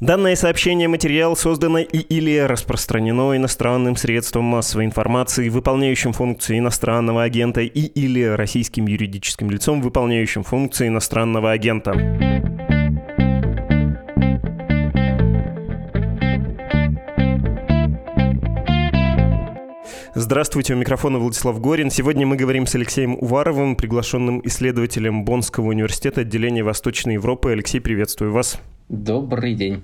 Данное сообщение материал создано и или распространено иностранным средством массовой информации, выполняющим функции иностранного агента и или российским юридическим лицом, выполняющим функции иностранного агента. Здравствуйте, у микрофона Владислав Горин. Сегодня мы говорим с Алексеем Уваровым, приглашенным исследователем Боннского университета отделения Восточной Европы. Алексей, приветствую вас. Добрый день.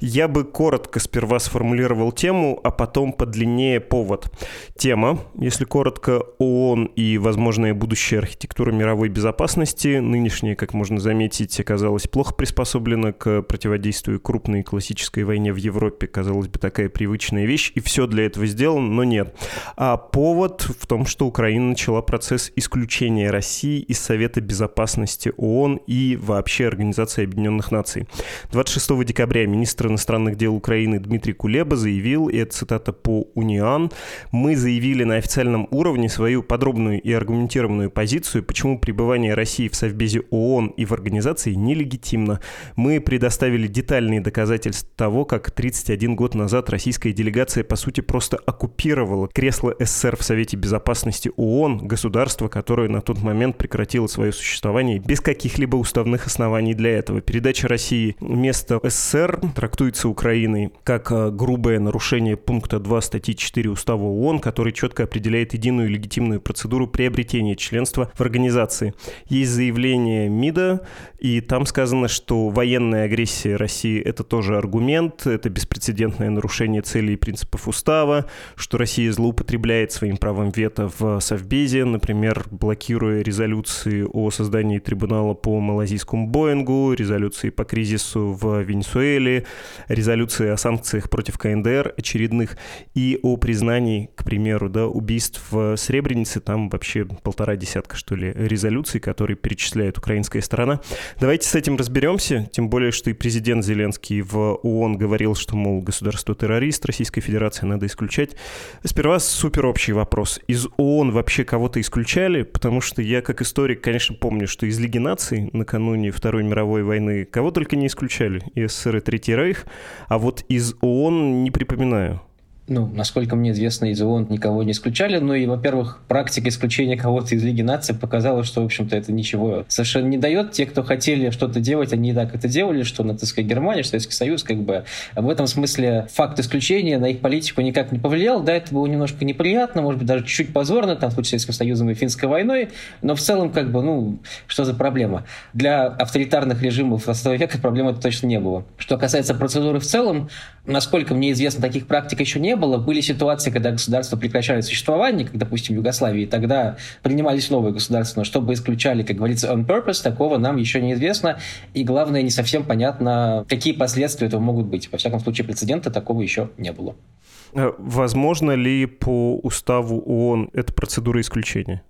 Я бы коротко сперва сформулировал тему, а потом подлиннее повод. Тема, если коротко, ООН и возможная будущая архитектура мировой безопасности. Нынешняя, как можно заметить, оказалась плохо приспособлена к противодействию крупной классической войне в Европе. Казалось бы, такая привычная вещь, и все для этого сделано, но нет. А повод в том, что Украина начала процесс исключения России из Совета Безопасности ООН и вообще Организации Объединенных Наций. 26 декабря министр иностранных дел Украины Дмитрий Кулеба заявил, и это цитата по УНИАН, «Мы заявили на официальном уровне свою подробную и аргументированную позицию, почему пребывание России в Совбезе ООН и в организации нелегитимно. Мы предоставили детальные доказательства того, как 31 год назад российская делегация, по сути, просто оккупировала кресло СССР в Совете Безопасности ООН, государство, которое на тот момент прекратило свое существование без каких-либо уставных оснований для этого. Передача России места СССР трактуется Украиной как э, грубое нарушение пункта 2 статьи 4 Устава ООН, который четко определяет единую легитимную процедуру приобретения членства в организации. Есть заявление МИДа, и там сказано, что военная агрессия России — это тоже аргумент, это беспрецедентное нарушение целей и принципов Устава, что Россия злоупотребляет своим правом вето в Совбезе, например, блокируя резолюции о создании трибунала по малазийскому Боингу, резолюции по кризису в Венесуэле, резолюции о санкциях против КНДР очередных и о признании, к примеру, да, убийств в Сребренице. Там вообще полтора десятка, что ли, резолюций, которые перечисляет украинская сторона. Давайте с этим разберемся, тем более, что и президент Зеленский в ООН говорил, что, мол, государство-террорист Российской Федерации надо исключать. Сперва супер общий вопрос. Из ООН вообще кого-то исключали? Потому что я, как историк, конечно, помню, что из Лиги наций накануне Второй мировой войны кого только не исключали. И СССР, и Третий Рейх, а вот из ООН не припоминаю ну, насколько мне известно, из ООН никого не исключали. Ну и, во-первых, практика исключения кого-то из Лиги наций показала, что, в общем-то, это ничего совершенно не дает. Те, кто хотели что-то делать, они и так это делали, что нацистская Германия, что Советский Союз, как бы в этом смысле факт исключения на их политику никак не повлиял. Да, это было немножко неприятно, может быть, даже чуть-чуть позорно, там, в случае с Советским Союзом и Финской войной, но в целом, как бы, ну, что за проблема? Для авторитарных режимов 20 века проблемы это точно не было. Что касается процедуры в целом, насколько мне известно, таких практик еще не было. Были ситуации, когда государства прекращали существование, как, допустим, Югославии, и тогда принимались новые государства, но чтобы исключали, как говорится, on purpose, такого нам еще неизвестно. И главное, не совсем понятно, какие последствия этого могут быть. Во всяком случае, прецедента такого еще не было. Э, возможно ли по уставу ООН эта процедура исключения?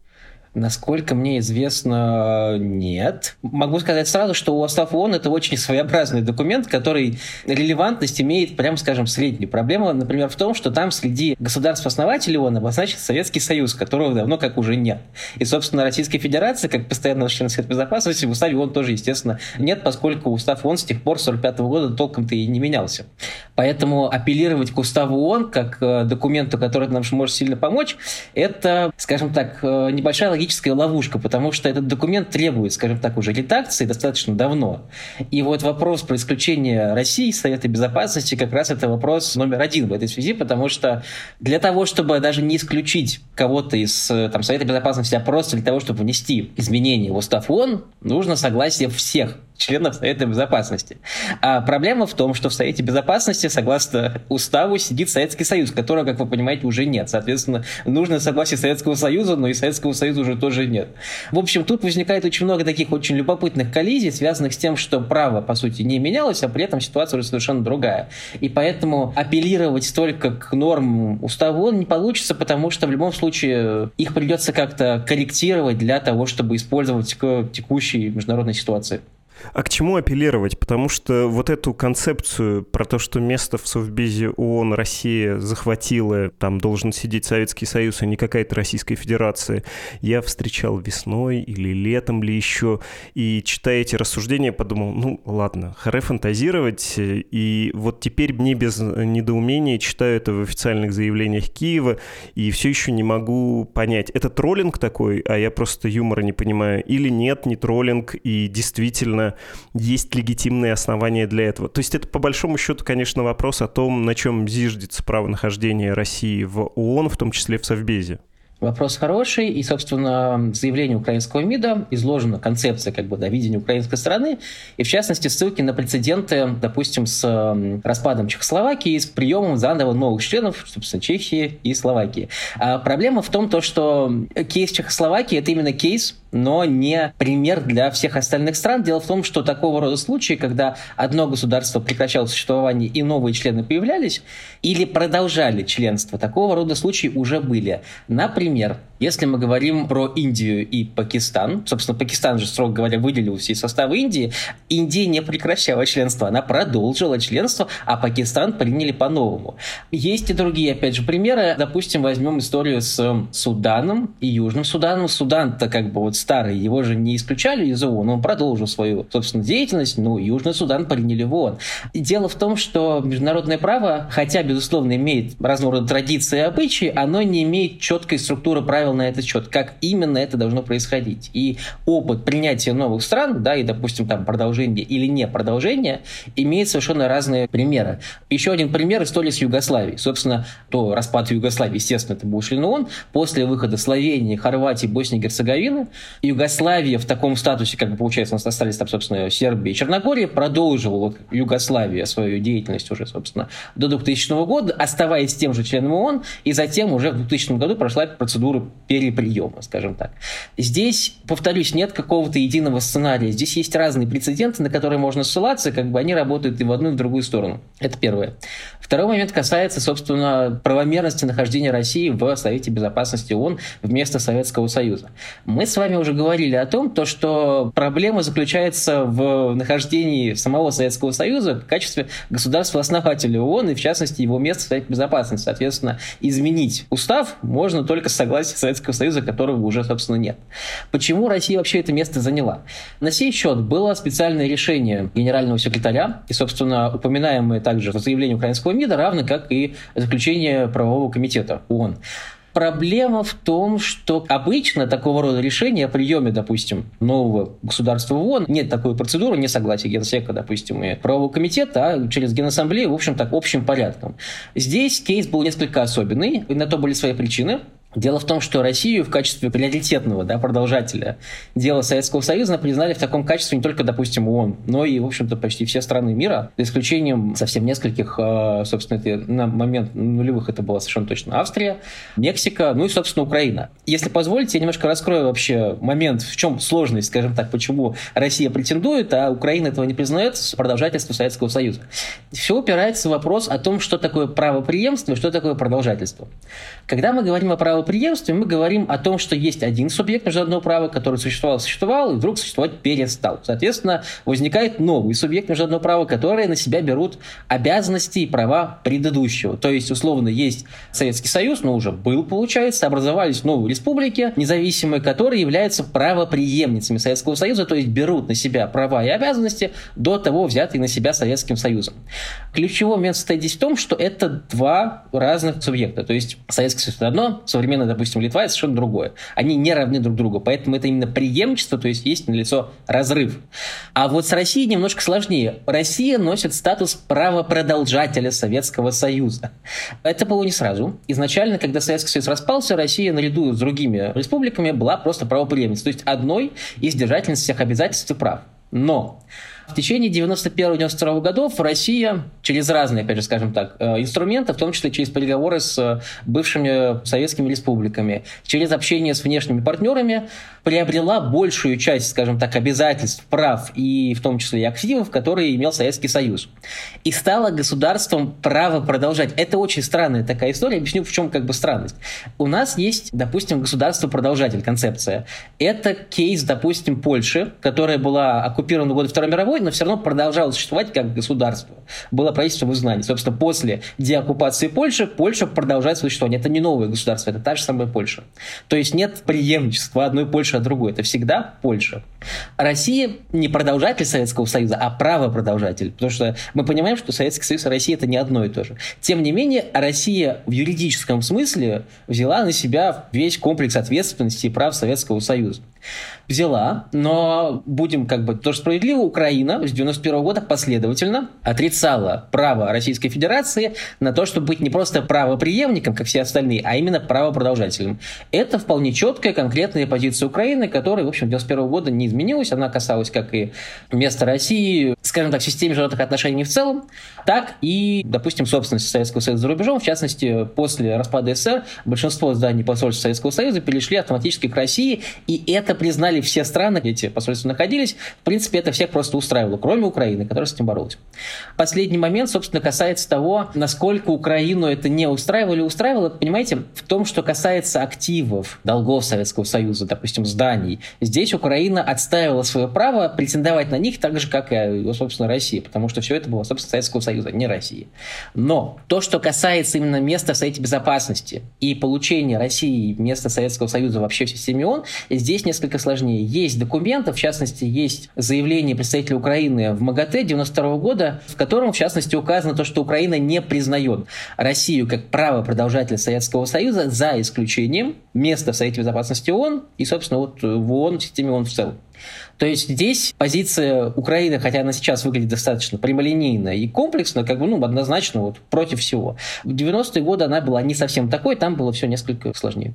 Насколько мне известно, нет. Могу сказать сразу, что устав ООН это очень своеобразный документ, который релевантность имеет, прям скажем, среднюю. Проблема, например, в том, что там среди государств-основателей ООН обозначен Советский Союз, которого давно как уже нет. И, собственно, Российская Федерация, как постоянно член Совета Безопасности, в уставе ООН тоже, естественно, нет, поскольку устав ООН с тех пор, с 1945 года, толком-то и не менялся. Поэтому апеллировать к уставу ООН как э, документу, который нам может сильно помочь, это, скажем так, э, небольшая логическая ловушка, потому что этот документ требует, скажем так, уже редакции достаточно давно. И вот вопрос про исключение России из Совета Безопасности как раз это вопрос номер один в этой связи, потому что для того, чтобы даже не исключить кого-то из там, Совета Безопасности, а просто для того, чтобы внести изменения в устав ООН, нужно согласие всех членов Совета Безопасности. А проблема в том, что в Совете Безопасности, согласно уставу, сидит Советский Союз, которого, как вы понимаете, уже нет. Соответственно, нужно согласие Советского Союза, но и Советского Союза уже тоже нет. В общем, тут возникает очень много таких очень любопытных коллизий, связанных с тем, что право, по сути, не менялось, а при этом ситуация уже совершенно другая. И поэтому апеллировать только к нормам устава не получится, потому что в любом случае их придется как-то корректировать для того, чтобы использовать к текущей международной ситуации. А к чему апеллировать? Потому что вот эту концепцию про то, что место в Совбезе ООН Россия захватила, там должен сидеть Советский Союз, а не какая-то Российская Федерация, я встречал весной или летом ли еще, и читая эти рассуждения, подумал, ну ладно, харе фантазировать, и вот теперь не без недоумения читаю это в официальных заявлениях Киева, и все еще не могу понять, это троллинг такой, а я просто юмора не понимаю, или нет, не троллинг, и действительно есть легитимные основания для этого. То есть это по большому счету, конечно, вопрос о том, на чем зиждется право нахождения России в ООН, в том числе в Совбезе. Вопрос хороший, и, собственно, в заявлении украинского МИДа изложена концепция как бы, да, видения украинской страны, и, в частности, ссылки на прецеденты, допустим, с распадом Чехословакии, с приемом заново новых членов, собственно, Чехии и Словакии. А проблема в том, то, что кейс Чехословакии – это именно кейс, но не пример для всех остальных стран. Дело в том, что такого рода случаи, когда одно государство прекращало существование и новые члены появлялись, или продолжали членство, такого рода случаи уже были. Например, если мы говорим про Индию и Пакистан, собственно, Пакистан же, строго говоря, выделился из состава Индии, Индия не прекращала членство, она продолжила членство, а Пакистан приняли по-новому. Есть и другие, опять же, примеры. Допустим, возьмем историю с Суданом и Южным Суданом. Судан-то как бы вот старый, его же не исключали из ООН, он продолжил свою, собственно, деятельность, но Южный Судан приняли в ООН. Дело в том, что международное право, хотя, безусловно, имеет разного рода традиции и обычаи, оно не имеет четкой структуры правил на этот счет, как именно это должно происходить. И опыт принятия новых стран, да, и, допустим, там продолжение или не продолжение, имеет совершенно разные примеры. Еще один пример – история с Югославией. Собственно, то распад Югославии, естественно, это был член ООН. После выхода Словении, Хорватии, Боснии и Герцеговины Югославия в таком статусе, как бы получается, у нас остались там, собственно, Сербия и Черногория, продолжила вот Югославия свою деятельность уже, собственно, до 2000 года, оставаясь тем же членом ООН, и затем уже в 2000 году прошла процедуру переприема, скажем так. Здесь, повторюсь, нет какого-то единого сценария. Здесь есть разные прецеденты, на которые можно ссылаться, как бы они работают и в одну, и в другую сторону. Это первое. Второй момент касается, собственно, правомерности нахождения России в Совете Безопасности ООН вместо Советского Союза. Мы с вами уже говорили о том, то, что проблема заключается в нахождении самого Советского Союза в качестве государства-основателя ООН и, в частности, его места в Совете Безопасности. Соответственно, изменить устав можно только с согласия Советского Союза, которого уже, собственно, нет. Почему Россия вообще это место заняла? На сей счет было специальное решение генерального секретаря и, собственно, упоминаемое также в заявлении украинского МИДа, равно как и заключение правового комитета ООН. Проблема в том, что обычно такого рода решения о приеме, допустим, нового государства в ООН, нет такой процедуры, не согласия Генсека, допустим, и правового комитета, а через Генассамблею, в общем, так, общим порядком. Здесь кейс был несколько особенный, и на то были свои причины. Дело в том, что Россию в качестве приоритетного да, продолжателя дела Советского Союза признали в таком качестве не только, допустим, ООН, но и, в общем-то, почти все страны мира, за исключением совсем нескольких, а, собственно, это, на момент нулевых это была совершенно точно Австрия, Мексика, ну и, собственно, Украина. Если позволите, я немножко раскрою вообще момент, в чем сложность, скажем так, почему Россия претендует, а Украина этого не признает с Советского Союза. Все упирается в вопрос о том, что такое правоприемство и что такое продолжательство. Когда мы говорим о право правоприемстве мы говорим о том, что есть один субъект международного права, который существовал, существовал, и вдруг существовать перестал. Соответственно, возникает новый субъект международного права, которые на себя берут обязанности и права предыдущего. То есть, условно, есть Советский Союз, но уже был, получается, образовались новые республики, независимые, которые являются правоприемницами Советского Союза, то есть берут на себя права и обязанности до того, взятые на себя Советским Союзом. Ключевой момент состоит здесь в том, что это два разных субъекта. То есть Советский Союз – это одно, современный современная, допустим, Литва, это совершенно другое. Они не равны друг другу, поэтому это именно преемничество, то есть есть налицо разрыв. А вот с Россией немножко сложнее. Россия носит статус правопродолжателя Советского Союза. Это было не сразу. Изначально, когда Советский Союз распался, Россия наряду с другими республиками была просто правоприемницей, то есть одной из держательниц всех обязательств и прав. Но В течение 91-92 годов Россия через разные, опять же, скажем так, э, инструменты, в том числе через переговоры с бывшими советскими республиками, через общение с внешними партнерами, приобрела большую часть, скажем так, обязательств, прав и в том числе и активов, которые имел Советский Союз. И стала государством право продолжать. Это очень странная такая история. Объясню, в чем как бы странность. У нас есть, допустим, государство-продолжатель, концепция. Это кейс, допустим, Польши, которая была оккупирована в годы Второй мировой, но все равно продолжала существовать как государство. Было правительство в изгнании. Собственно, после деоккупации Польши Польша продолжает существование. Это не новое государство, это та же самая Польша. То есть нет преемничества одной Польши а другой. Это всегда Польша. Россия не продолжатель Советского Союза, а правопродолжатель. Потому что мы понимаем, что Советский Союз и Россия это не одно и то же. Тем не менее, Россия в юридическом смысле взяла на себя весь комплекс ответственности и прав Советского Союза взяла, но будем как бы тоже справедливо, Украина с 91 года последовательно отрицала право Российской Федерации на то, чтобы быть не просто правоприемником, как все остальные, а именно правопродолжателем. Это вполне четкая, конкретная позиция Украины, которая, в общем, 91 года не изменилась. Она касалась как и места России, скажем так, в системе международных отношений в целом, так и, допустим, собственности Советского Союза за рубежом. В частности, после распада СССР большинство зданий посольств Советского Союза перешли автоматически к России, и это признали все страны, где эти посольства находились. В принципе, это всех просто устраивало, кроме Украины, которая с этим боролась. Последний момент, собственно, касается того, насколько Украину это не устраивало или устраивало. Понимаете, в том, что касается активов, долгов Советского Союза, допустим, зданий. Здесь Украина отстаивала свое право претендовать на них так же, как и, собственно, Россия, потому что все это было, собственно, Советского Союза, не России. Но то, что касается именно места в Совете Безопасности и получения России места Советского Союза вообще в системе ООН, здесь несколько сложнее важнее, есть документы, в частности, есть заявление представителя Украины в МАГАТЭ 92 года, в котором, в частности, указано то, что Украина не признает Россию как право продолжателя Советского Союза за исключением места в Совете Безопасности ООН и, собственно, вот в ООН, в системе ООН в целом. То есть здесь позиция Украины, хотя она сейчас выглядит достаточно прямолинейно и комплексно, как бы, ну, однозначно вот против всего. В 90-е годы она была не совсем такой, там было все несколько сложнее.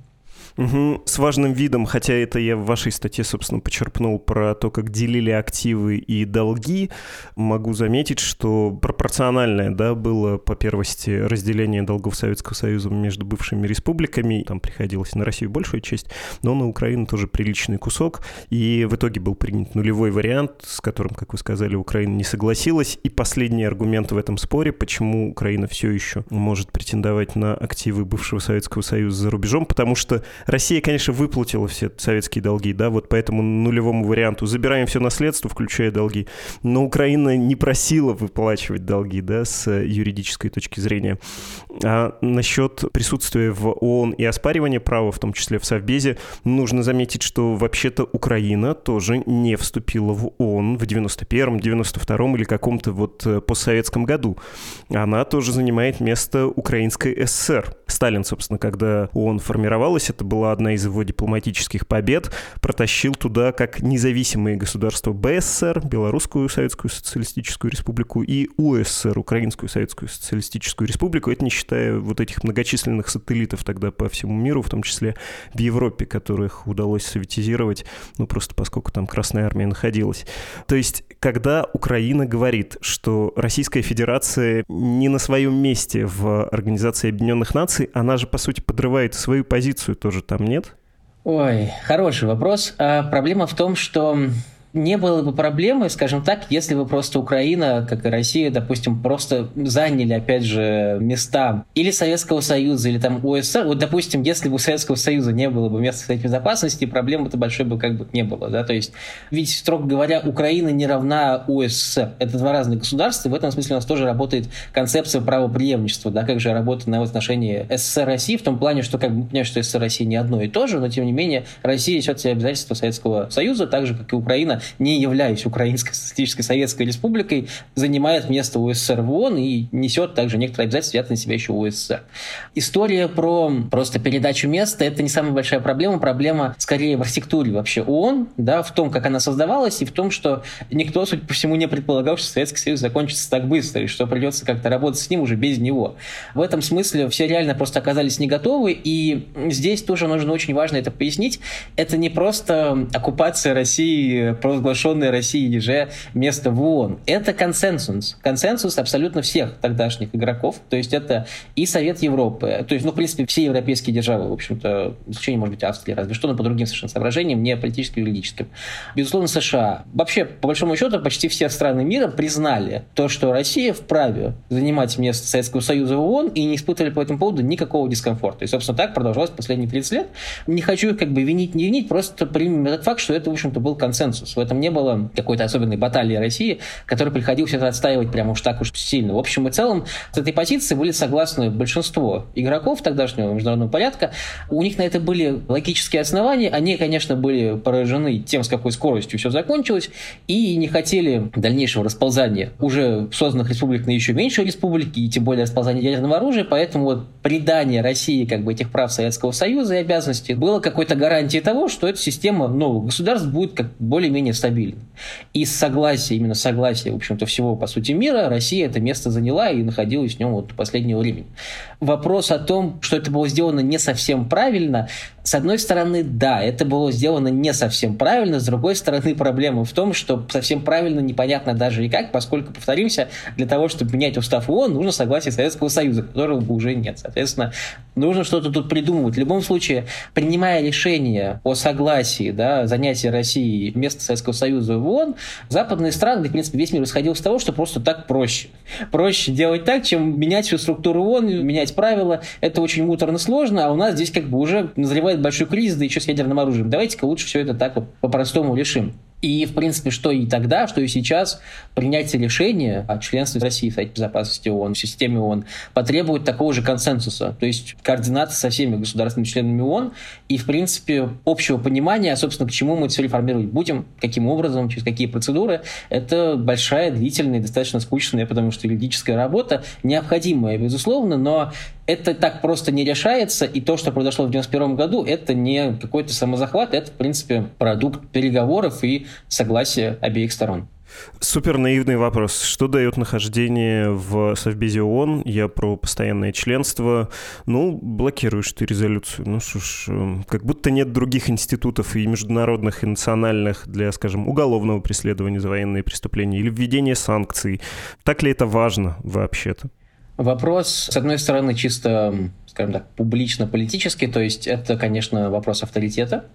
Угу. С важным видом, хотя это я в вашей статье, собственно, почерпнул про то, как делили активы и долги, могу заметить, что пропорциональное, да, было по первости разделение долгов Советского Союза между бывшими республиками, там приходилось на Россию большую часть, но на Украину тоже приличный кусок, и в итоге был принят нулевой вариант, с которым, как вы сказали, Украина не согласилась, и последний аргумент в этом споре, почему Украина все еще может претендовать на активы бывшего Советского Союза за рубежом, потому что Россия, конечно, выплатила все советские долги, да, вот по этому нулевому варианту. Забираем все наследство, включая долги. Но Украина не просила выплачивать долги, да, с юридической точки зрения. А насчет присутствия в ООН и оспаривания права, в том числе в Совбезе, нужно заметить, что вообще-то Украина тоже не вступила в ООН в 91-м, 92-м или каком-то вот э, постсоветском году. Она тоже занимает место Украинской ССР. Сталин, собственно, когда ООН формировалась, это был была одна из его дипломатических побед, протащил туда как независимые государства БССР, Белорусскую Советскую Социалистическую Республику и УССР, Украинскую Советскую Социалистическую Республику, это не считая вот этих многочисленных сателлитов тогда по всему миру, в том числе в Европе, которых удалось советизировать, ну просто поскольку там Красная Армия находилась. То есть, когда Украина говорит, что Российская Федерация не на своем месте в Организации Объединенных Наций, она же, по сути, подрывает свою позицию тоже там нет? Ой, хороший вопрос. А проблема в том, что не было бы проблемы, скажем так, если бы просто Украина, как и Россия, допустим, просто заняли, опять же, места или Советского Союза, или там УССР. Вот, допустим, если бы у Советского Союза не было бы места Совета Безопасности, проблемы-то большой бы как бы не было, да, то есть, ведь, строго говоря, Украина не равна УССР. Это два разных государства, и в этом смысле у нас тоже работает концепция правоприемничества, да, как же работает на отношении СССР России, в том плане, что как бы понимаешь, что СССР Россия не одно и то же, но тем не менее Россия несет себе обязательства Советского Союза, так же, как и Украина не являясь Украинской Социалистической Советской Республикой, занимает место УССР в ООН и несет также некоторые обязательства, взятые на себя еще УССР. История про просто передачу места – это не самая большая проблема. Проблема скорее в архитектуре вообще ООН, да, в том, как она создавалась, и в том, что никто, судя по всему, не предполагал, что Советский Союз закончится так быстро, и что придется как-то работать с ним уже без него. В этом смысле все реально просто оказались не готовы, и здесь тоже нужно очень важно это пояснить. Это не просто оккупация России просто провозглашенное Россией же место в ООН. Это консенсус. Консенсус абсолютно всех тогдашних игроков. То есть это и Совет Европы, то есть, ну, в принципе, все европейские державы, в общем-то, исключение, может быть, Австрии, разве что, но по другим совершенно соображениям, не политическим и юридическим. Безусловно, США. Вообще, по большому счету, почти все страны мира признали то, что Россия вправе занимать место Советского Союза в ООН и не испытывали по этому поводу никакого дискомфорта. И, собственно, так продолжалось последние 30 лет. Не хочу их как бы винить, не винить, просто примем этот факт, что это, в общем-то, был консенсус. В этом не было какой-то особенной баталии России, которой приходилось это отстаивать прямо уж так уж сильно. В общем и целом, с этой позиции были согласны большинство игроков тогдашнего международного порядка. У них на это были логические основания. Они, конечно, были поражены тем, с какой скоростью все закончилось, и не хотели дальнейшего расползания уже созданных республик на еще меньшие республики, и тем более расползания ядерного оружия, поэтому вот придание России как бы этих прав Советского Союза и обязанностей было какой-то гарантией того, что эта система новых государств будет как более-менее стабильной. И с согласия, именно согласия, в общем-то, всего, по сути, мира, Россия это место заняла и находилась в нем вот до последнего времени. Вопрос о том, что это было сделано не совсем правильно, с одной стороны, да, это было сделано не совсем правильно, с другой стороны, проблема в том, что совсем правильно непонятно даже и как, поскольку, повторимся, для того, чтобы менять устав ООН, нужно согласие Советского Союза, которого уже нет. Соответственно, нужно что-то тут придумывать. В любом случае, принимая решение о согласии да, занятия России места Советского Союза в ООН, западные страны, в принципе, весь мир исходил из того, что просто так проще. Проще делать так, чем менять всю структуру ООН, менять правила. Это очень муторно сложно, а у нас здесь как бы уже назревает большой кризис, да еще с ядерным оружием. Давайте-ка лучше все это так вот по-простому решим. И, в принципе, что и тогда, что и сейчас, принятие решения о членстве России в Совете Безопасности ООН, в системе ООН, потребует такого же консенсуса, то есть координации со всеми государственными членами ООН и, в принципе, общего понимания, собственно, к чему мы все реформировать будем, каким образом, через какие процедуры. Это большая, длительная, достаточно скучная, потому что юридическая работа необходимая, безусловно, но это так просто не решается, и то, что произошло в 1991 году, это не какой-то самозахват, это, в принципе, продукт переговоров и согласия обеих сторон. Супер наивный вопрос. Что дает нахождение в Совбезе ООН? Я про постоянное членство. Ну, блокируешь ты резолюцию. Ну что ж, эм, как будто нет других институтов и международных, и национальных для, скажем, уголовного преследования за военные преступления или введения санкций. Так ли это важно вообще-то? Вопрос, с одной стороны, чисто, скажем так, публично-политический, то есть это, конечно, вопрос авторитета,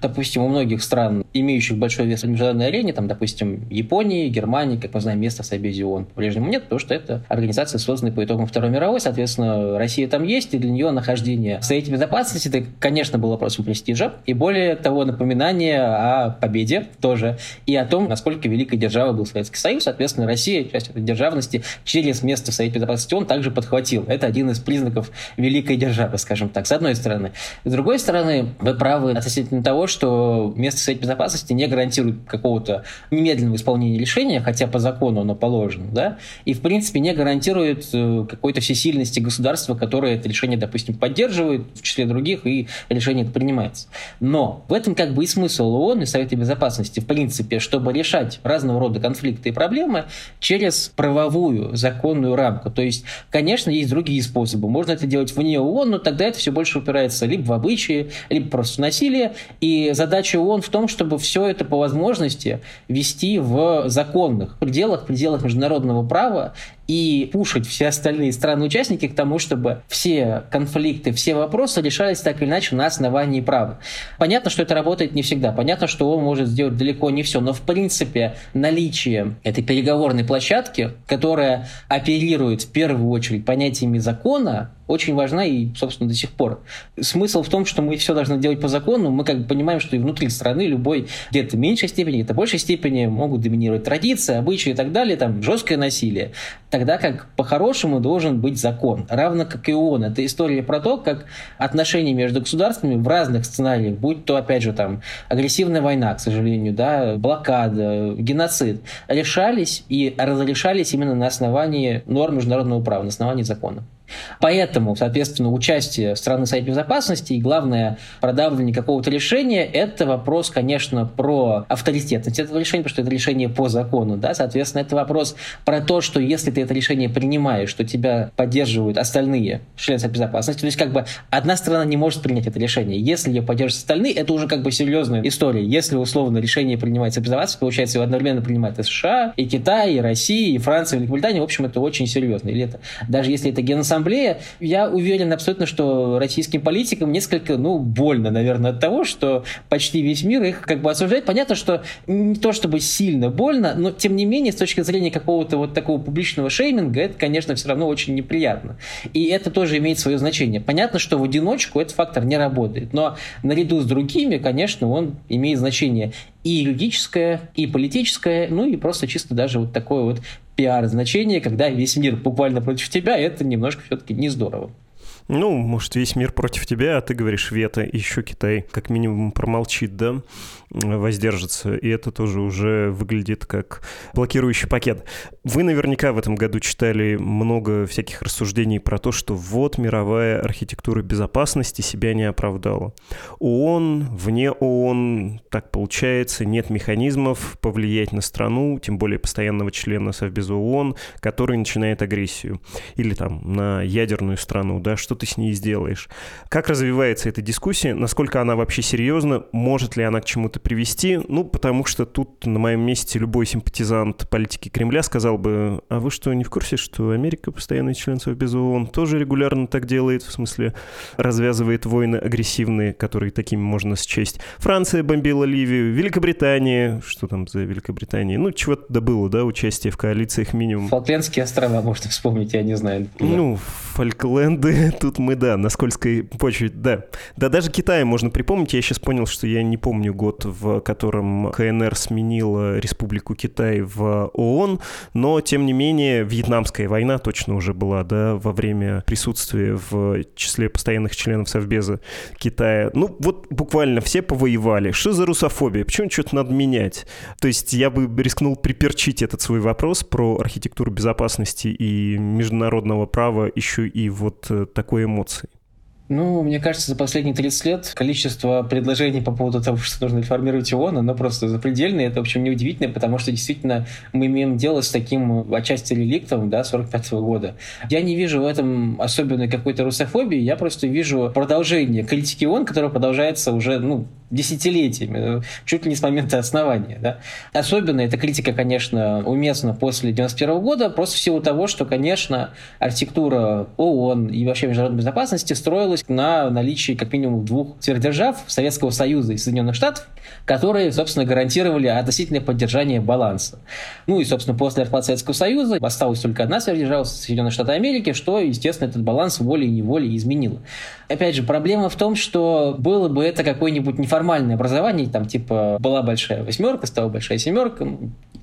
допустим, у многих стран, имеющих большой вес в международной арене, там, допустим, Японии, Германии, как мы знаем, места в Совбезе ООН по-прежнему нет, потому что это организация, созданная по итогам Второй мировой, соответственно, Россия там есть, и для нее нахождение в Совете Безопасности, это, конечно, было вопросом престижа, и более того, напоминание о победе тоже, и о том, насколько великой державой был Советский Союз, соответственно, Россия, часть этой державности, через место в Совете Безопасности ООН также подхватил. Это один из признаков великой державы, скажем так, с одной стороны. С другой стороны, вы правы относительно того, что место Совета Безопасности не гарантирует какого-то немедленного исполнения решения, хотя по закону оно положено, да, и, в принципе, не гарантирует э, какой-то всесильности государства, которое это решение, допустим, поддерживает, в числе других, и решение это принимается. Но в этом как бы и смысл ООН и Совета Безопасности, в принципе, чтобы решать разного рода конфликты и проблемы через правовую, законную рамку. То есть, конечно, есть другие способы. Можно это делать вне ООН, но тогда это все больше упирается либо в обычаи, либо просто в насилие. И задача ООН в том, чтобы все это по возможности вести в законных пределах, пределах международного права и пушить все остальные страны-участники к тому, чтобы все конфликты, все вопросы решались так или иначе на основании права. Понятно, что это работает не всегда. Понятно, что он может сделать далеко не все. Но, в принципе, наличие этой переговорной площадки, которая оперирует в первую очередь понятиями закона, очень важна и, собственно, до сих пор. Смысл в том, что мы все должны делать по закону. Мы как бы понимаем, что и внутри страны любой где-то в меньшей степени, где-то в большей степени могут доминировать традиции, обычаи и так далее, там жесткое насилие тогда как по-хорошему должен быть закон. Равно как и ООН. Это история про то, как отношения между государствами в разных сценариях, будь то, опять же, там, агрессивная война, к сожалению, да, блокада, геноцид, решались и разрешались именно на основании норм международного права, на основании закона. Поэтому, соответственно, участие страны в Совете Безопасности и, главное, продавливание какого-то решения – это вопрос, конечно, про авторитетность этого решения, потому что это решение по закону. Да? Соответственно, это вопрос про то, что если ты это решение принимаешь, что тебя поддерживают остальные члены Совета Безопасности, то есть как бы одна страна не может принять это решение. Если ее поддерживают остальные, это уже как бы серьезная история. Если условно решение принимается безопасности, получается, его одновременно принимает и США, и Китай, и Россия, и Франция, и Великобритания. В общем, это очень серьезно. Или это, даже если это Генассамблея, я уверен абсолютно, что российским политикам несколько, ну, больно, наверное, от того, что почти весь мир их как бы осуждает. Понятно, что не то чтобы сильно больно, но тем не менее, с точки зрения какого-то вот такого публичного шейминга, это, конечно, все равно очень неприятно. И это тоже имеет свое значение. Понятно, что в одиночку этот фактор не работает, но наряду с другими, конечно, он имеет значение и юридическое, и политическое, ну и просто чисто даже вот такое вот пиар-значение, когда весь мир буквально против тебя, это немножко все-таки не здорово. Ну, может, весь мир против тебя, а ты говоришь вето, еще Китай как минимум промолчит, да? Воздержится, и это тоже уже выглядит как блокирующий пакет. Вы наверняка в этом году читали много всяких рассуждений про то, что вот мировая архитектура безопасности себя не оправдала. ООН, вне ООН, так получается, нет механизмов повлиять на страну, тем более постоянного члена Совбеза ООН, который начинает агрессию. Или там на ядерную страну, да, что ты с ней сделаешь. Как развивается эта дискуссия, насколько она вообще серьезна, может ли она к чему-то привести? Ну, потому что тут на моем месте любой симпатизант политики Кремля сказал бы, а вы что, не в курсе, что Америка, постоянный член Совбеза ООН, тоже регулярно так делает, в смысле развязывает войны агрессивные, которые такими можно счесть. Франция бомбила Ливию, Великобритания, что там за Великобритания? Ну, чего-то добыло, да, участие в коалициях минимум. Фолклендские острова можно вспомнить, я не знаю. Например. Ну, Фолкленды, тут мы, да, на скользкой почве, да. Да даже Китай можно припомнить, я сейчас понял, что я не помню год в котором КНР сменила Республику Китай в ООН, но, тем не менее, Вьетнамская война точно уже была, да, во время присутствия в числе постоянных членов Совбеза Китая. Ну, вот буквально все повоевали. Что за русофобия? Почему что-то надо менять? То есть я бы рискнул приперчить этот свой вопрос про архитектуру безопасности и международного права еще и вот э, такой эмоции. Ну, мне кажется, за последние 30 лет количество предложений по поводу того, что нужно реформировать ООН, оно просто запредельное. Это, в общем, неудивительно, потому что действительно мы имеем дело с таким отчасти реликтом, да, 45 -го года. Я не вижу в этом особенной какой-то русофобии, я просто вижу продолжение критики ООН, которая продолжается уже, ну, десятилетиями, чуть ли не с момента основания. Да? Особенно эта критика, конечно, уместна после 91 года, просто в силу того, что, конечно, архитектура ООН и вообще международной безопасности строилась на наличии как минимум двух сверхдержав, Советского Союза и Соединенных Штатов, которые, собственно, гарантировали относительное поддержание баланса. Ну и, собственно, после распада Советского Союза осталась только одна сверхдержава, Соединенные Штаты Америки, что, естественно, этот баланс волей-неволей изменило. Опять же, проблема в том, что было бы это какое-нибудь неформальное образование, там типа была большая восьмерка, стала большая семерка,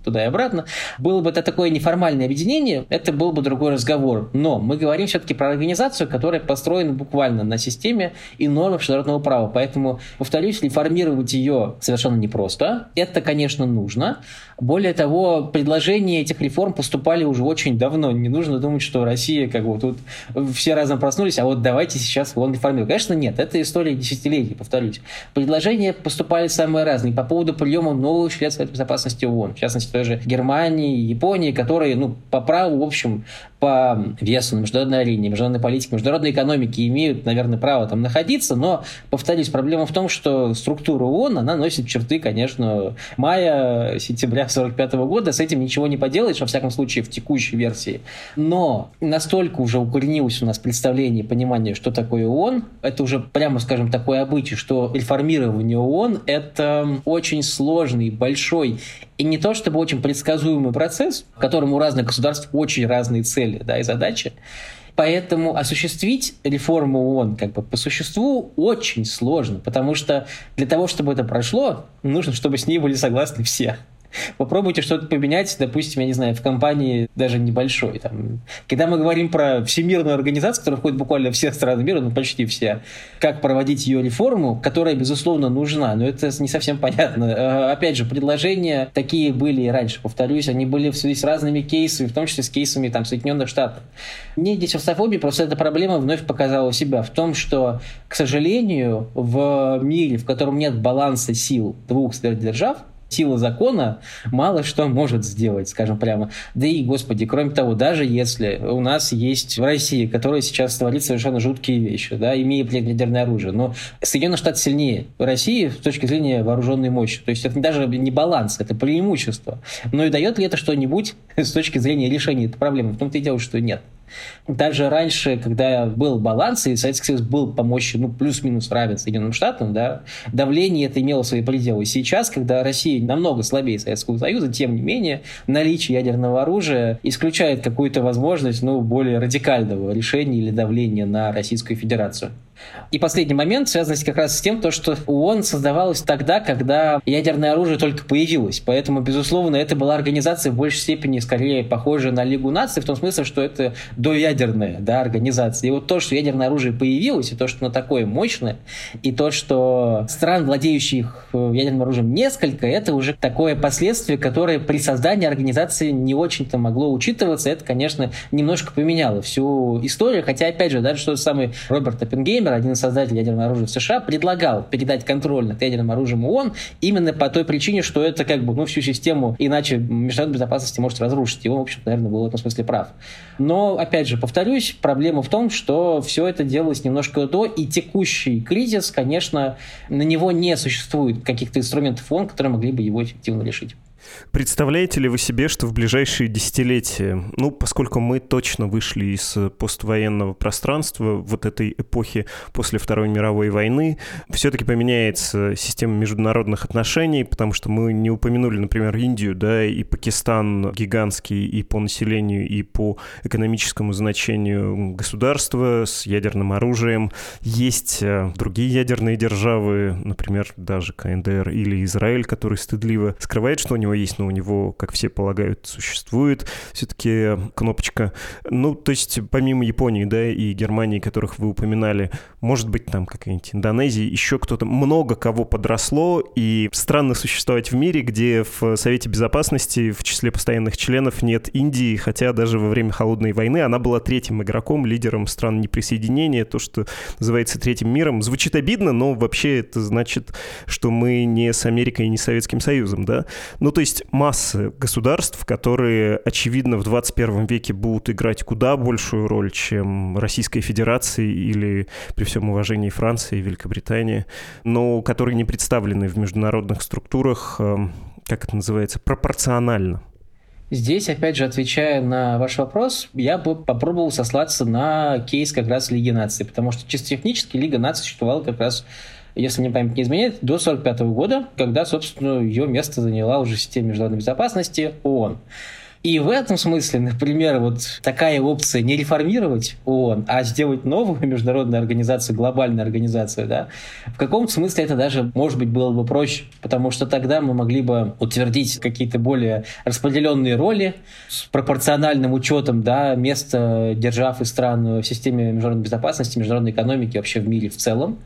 туда и обратно. Было бы это такое неформальное объединение, это был бы другой разговор. Но мы говорим все-таки про организацию, которая построена буквально на системе и нормах международного права. Поэтому, повторюсь, реформировать ее совершенно непросто. Это, конечно, нужно. Более того, предложения этих реформ поступали уже очень давно. Не нужно думать, что Россия как бы тут все разом проснулись, а вот давайте сейчас он реформируем. Конечно, нет. Это история десятилетий, повторюсь. Предложения поступали самые разные по поводу приема новых членов Совета Безопасности ООН. В частности, той же Германии, Японии, которые, ну, по праву, в общем, по весу на международной арене, международной политике, международной экономике имеют, наверное, право там находиться, но, повторюсь, проблема в том, что структура ООН, она носит черты, конечно, мая, сентября 45 года, с этим ничего не поделаешь, во всяком случае, в текущей версии. Но настолько уже укоренилось у нас представление и понимание, что такое ООН, это уже, прямо скажем, такое обычай, что реформирование ООН — это очень сложный, большой и не то чтобы очень предсказуемый процесс, в котором у разных государств очень разные цели да, и задачи. Поэтому осуществить реформу ООН как бы по существу очень сложно, потому что для того, чтобы это прошло, нужно, чтобы с ней были согласны все. Попробуйте что-то поменять, допустим, я не знаю, в компании даже небольшой. Там. Когда мы говорим про всемирную организацию, которая входит буквально все страны мира, ну почти все, как проводить ее реформу, которая, безусловно, нужна, но это не совсем понятно. Э, опять же, предложения такие были и раньше, повторюсь, они были в связи с разными кейсами, в том числе с кейсами там, Соединенных Штатов. Мне здесь русофобия, просто эта проблема вновь показала себя в том, что, к сожалению, в мире, в котором нет баланса сил двух сверхдержав, сила закона мало что может сделать, скажем прямо. Да и, господи, кроме того, даже если у нас есть в России, которая сейчас творит совершенно жуткие вещи, да, имея ядерное оружие, но Соединенные Штаты сильнее России с точки зрения вооруженной мощи. То есть это даже не баланс, это преимущество. Но и дает ли это что-нибудь с точки зрения решения этой проблемы? В том-то и дело, что нет. Даже раньше, когда был баланс, и Советский Союз был по мощи ну, плюс-минус равен Соединенным Штатам, да, давление это имело свои пределы. Сейчас, когда Россия намного слабее Советского Союза, тем не менее, наличие ядерного оружия исключает какую-то возможность ну, более радикального решения или давления на Российскую Федерацию. И последний момент связан как раз с тем, то, что ООН создавалась тогда, когда ядерное оружие только появилось. Поэтому, безусловно, это была организация в большей степени скорее похожая на Лигу наций, в том смысле, что это доядерная да, организация. И вот то, что ядерное оружие появилось, и то, что оно такое мощное, и то, что стран, владеющих э, ядерным оружием несколько, это уже такое последствие, которое при создании организации не очень-то могло учитываться. Это, конечно, немножко поменяло всю историю. Хотя, опять же, даже что самый Роберт Оппенгеймер, Кремер, один из создателей ядерного оружия в США, предлагал передать контроль над ядерным оружием ООН именно по той причине, что это как бы ну, всю систему иначе международной безопасности может разрушить. И он, в общем наверное, был в этом смысле прав. Но, опять же, повторюсь, проблема в том, что все это делалось немножко до, и текущий кризис, конечно, на него не существует каких-то инструментов ООН, которые могли бы его эффективно решить. Представляете ли вы себе, что в ближайшие десятилетия, ну, поскольку мы точно вышли из поствоенного пространства, вот этой эпохи после Второй мировой войны, все-таки поменяется система международных отношений, потому что мы не упомянули, например, Индию, да, и Пакистан гигантский и по населению, и по экономическому значению государства с ядерным оружием. Есть э, другие ядерные державы, например, даже КНДР или Израиль, который стыдливо скрывает, что у него есть, но у него, как все полагают, существует все-таки кнопочка. Ну, то есть помимо Японии, да, и Германии, которых вы упоминали, может быть, там какая-нибудь Индонезия, еще кто-то, много кого подросло, и странно существовать в мире, где в Совете Безопасности в числе постоянных членов нет Индии, хотя даже во время Холодной войны она была третьим игроком, лидером стран неприсоединения, то, что называется третьим миром. Звучит обидно, но вообще это значит, что мы не с Америкой и не с Советским Союзом, да. Ну, то есть масса государств, которые, очевидно, в 21 веке будут играть куда большую роль, чем Российская Федерация или, при всем уважении, Франция и Великобритания, но которые не представлены в международных структурах, эм, как это называется, пропорционально. Здесь, опять же, отвечая на ваш вопрос, я бы попробовал сослаться на кейс как раз Лиги наций, потому что чисто технически Лига наций существовала как раз если мне память не изменяет, до 1945 года, когда, собственно, ее место заняла уже система международной безопасности ООН. И в этом смысле, например, вот такая опция не реформировать ООН, а сделать новую международную организацию, глобальную организацию, да, в каком-то смысле это даже, может быть, было бы проще, потому что тогда мы могли бы утвердить какие-то более распределенные роли с пропорциональным учетом да, места держав и стран в системе международной безопасности, международной экономики вообще в мире в целом.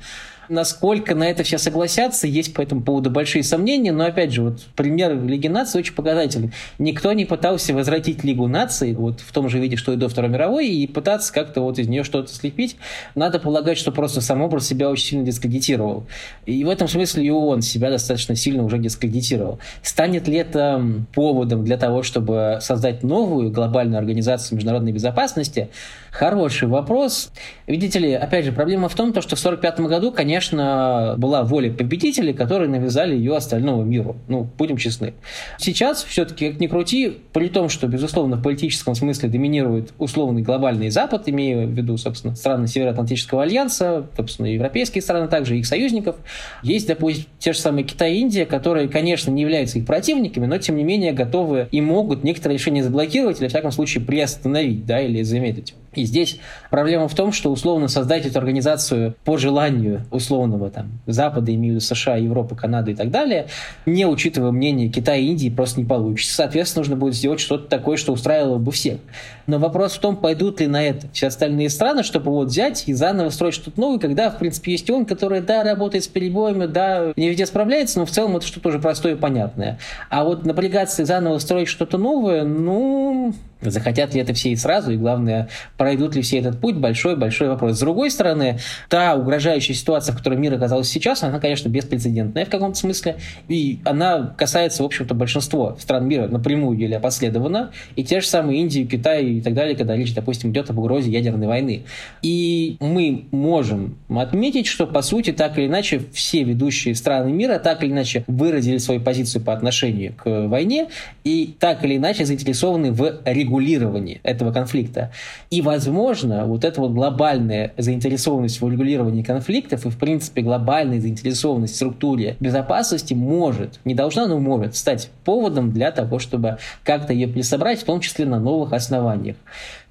Насколько на это все согласятся, есть по этому поводу большие сомнения, но опять же, вот пример Лиги наций очень показательный. Никто не пытался возвратить Лигу наций вот в том же виде, что и до Второй мировой, и пытаться как-то вот из нее что-то слепить. Надо полагать, что просто сам образ себя очень сильно дискредитировал. И в этом смысле и ООН себя достаточно сильно уже дискредитировал. Станет ли это поводом для того, чтобы создать новую глобальную организацию международной безопасности? Хороший вопрос. Видите ли, опять же, проблема в том, что в 1945 году, конечно, была воля победителей, которые навязали ее остальному миру. Ну, будем честны. Сейчас, все-таки, как ни крути, при том, что, безусловно, в политическом смысле доминирует условный глобальный Запад, имея в виду, собственно, страны Североатлантического альянса, собственно, европейские страны также, их союзников, есть, допустим, те же самые Китай и Индия, которые, конечно, не являются их противниками, но, тем не менее, готовы и могут некоторые решения заблокировать или, в всяком случае, приостановить, да, или замедлить. И здесь проблема в том, что условно создать эту организацию по желанию условного там Запада, имею в виду США, Европы, Канады и так далее, не учитывая мнение Китая и Индии, просто не получится. Соответственно, нужно будет сделать что-то такое, что устраивало бы всех. Но вопрос в том, пойдут ли на это все остальные страны, чтобы вот взять и заново строить что-то новое, когда, в принципе, есть он, который, да, работает с перебоями, да, не везде справляется, но в целом это что-то уже простое и понятное. А вот напрягаться и заново строить что-то новое, ну, Захотят ли это все и сразу, и главное, пройдут ли все этот путь, большой-большой вопрос. С другой стороны, та угрожающая ситуация, в которой мир оказался сейчас, она, конечно, беспрецедентная в каком-то смысле, и она касается, в общем-то, большинства стран мира напрямую или опосредованно, и те же самые Индии, Китай и так далее, когда речь, допустим, идет об угрозе ядерной войны. И мы можем отметить, что, по сути, так или иначе, все ведущие страны мира так или иначе выразили свою позицию по отношению к войне и так или иначе заинтересованы в регулировании регулировании этого конфликта. И, возможно, вот эта вот глобальная заинтересованность в регулировании конфликтов и, в принципе, глобальная заинтересованность в структуре безопасности может, не должна, но может стать поводом для того, чтобы как-то ее пересобрать, в том числе на новых основаниях.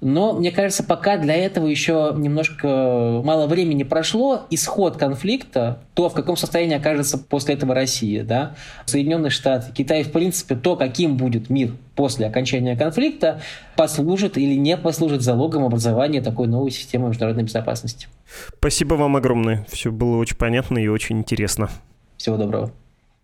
Но, мне кажется, пока для этого еще немножко мало времени прошло, исход конфликта, то, в каком состоянии окажется после этого Россия, да, Соединенные Штаты, Китай, в принципе, то, каким будет мир после окончания конфликта, послужит или не послужит залогом образования такой новой системы международной безопасности. Спасибо вам огромное. Все было очень понятно и очень интересно. Всего доброго.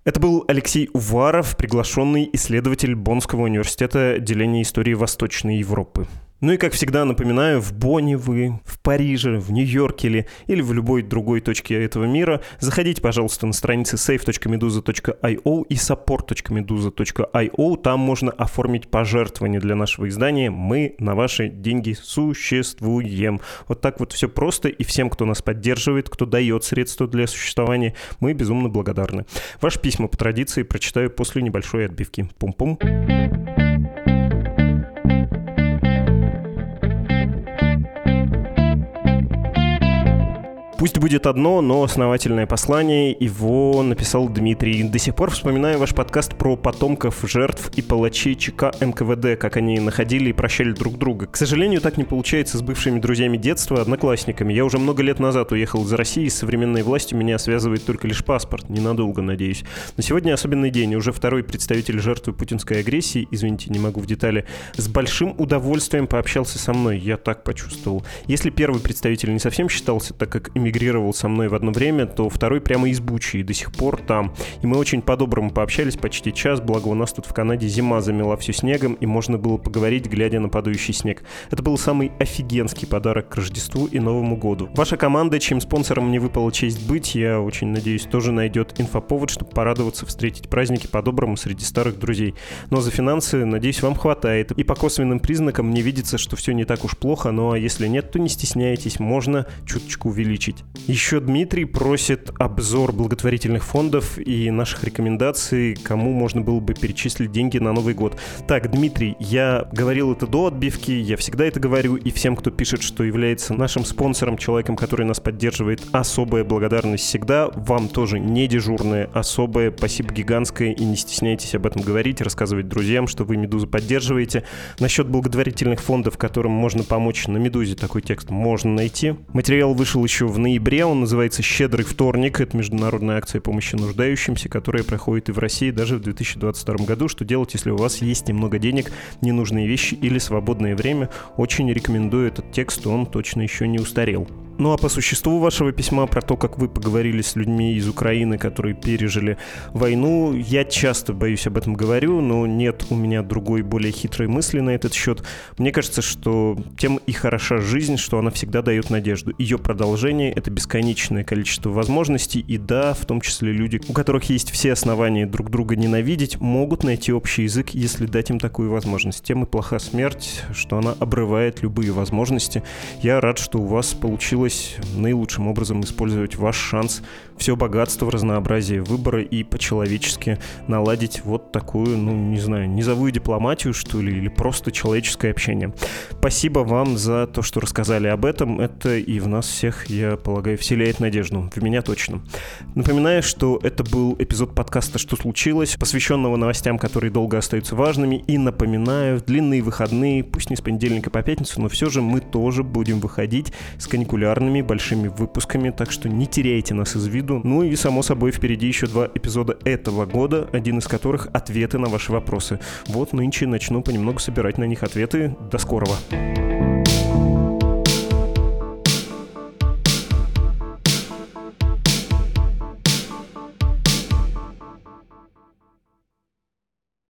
Это был Алексей Уваров, приглашенный исследователь Боннского университета отделения истории Восточной Европы. Ну и, как всегда, напоминаю, в Бонне вы, в Париже, в Нью-Йорке или, или в любой другой точке этого мира, заходите, пожалуйста, на страницы safe.meduza.io и support.meduza.io. Там можно оформить пожертвование для нашего издания. Мы на ваши деньги существуем. Вот так вот все просто. И всем, кто нас поддерживает, кто дает средства для существования, мы безумно благодарны. Ваши письма по традиции прочитаю после небольшой отбивки. Пум-пум. Пусть будет одно, но основательное послание. Его написал Дмитрий. До сих пор вспоминаю ваш подкаст про потомков жертв и палачей ЧК НКВД, как они находили и прощали друг друга. К сожалению, так не получается с бывшими друзьями детства, одноклассниками. Я уже много лет назад уехал из России, и современной властью меня связывает только лишь паспорт. Ненадолго, надеюсь. Но сегодня особенный день. Уже второй представитель жертвы путинской агрессии, извините, не могу в детали, с большим удовольствием пообщался со мной. Я так почувствовал. Если первый представитель не совсем считался, так как эмигрировал со мной в одно время, то второй прямо из Бучи и до сих пор там. И мы очень по-доброму пообщались почти час, благо у нас тут в Канаде зима замела все снегом, и можно было поговорить, глядя на падающий снег. Это был самый офигенский подарок к Рождеству и Новому году. Ваша команда, чем спонсором мне выпала честь быть, я очень надеюсь, тоже найдет инфоповод, чтобы порадоваться, встретить праздники по-доброму среди старых друзей. Но за финансы, надеюсь, вам хватает. И по косвенным признакам мне видится, что все не так уж плохо, но если нет, то не стесняйтесь, можно чуточку увеличить обсудить. Еще Дмитрий просит обзор благотворительных фондов и наших рекомендаций, кому можно было бы перечислить деньги на Новый год. Так, Дмитрий, я говорил это до отбивки, я всегда это говорю, и всем, кто пишет, что является нашим спонсором, человеком, который нас поддерживает, особая благодарность всегда. Вам тоже не дежурная, особая, спасибо гигантское, и не стесняйтесь об этом говорить, рассказывать друзьям, что вы Медузу поддерживаете. Насчет благотворительных фондов, которым можно помочь на Медузе, такой текст можно найти. Материал вышел еще в ноябре. Он называется «Щедрый вторник». Это международная акция помощи нуждающимся, которая проходит и в России даже в 2022 году. Что делать, если у вас есть немного денег, ненужные вещи или свободное время? Очень рекомендую этот текст, он точно еще не устарел. Ну а по существу вашего письма про то, как вы поговорили с людьми из Украины, которые пережили войну, я часто боюсь об этом говорю, но нет у меня другой, более хитрой мысли на этот счет. Мне кажется, что тем и хороша жизнь, что она всегда дает надежду. Ее продолжение — это бесконечное количество возможностей, и да, в том числе люди, у которых есть все основания друг друга ненавидеть, могут найти общий язык, если дать им такую возможность. Тем и плоха смерть, что она обрывает любые возможности. Я рад, что у вас получилось получилось наилучшим образом использовать ваш шанс все богатство, разнообразие выбора и по-человечески наладить вот такую, ну, не знаю, низовую дипломатию, что ли, или просто человеческое общение. Спасибо вам за то, что рассказали об этом. Это и в нас всех, я полагаю, вселяет надежду. В меня точно. Напоминаю, что это был эпизод подкаста «Что случилось?», посвященного новостям, которые долго остаются важными. И напоминаю, в длинные выходные, пусть не с понедельника по пятницу, но все же мы тоже будем выходить с каникулярными большими выпусками, так что не теряйте нас из виду. Ну и, само собой, впереди еще два эпизода этого года, один из которых — ответы на ваши вопросы. Вот нынче начну понемногу собирать на них ответы. До скорого! thank you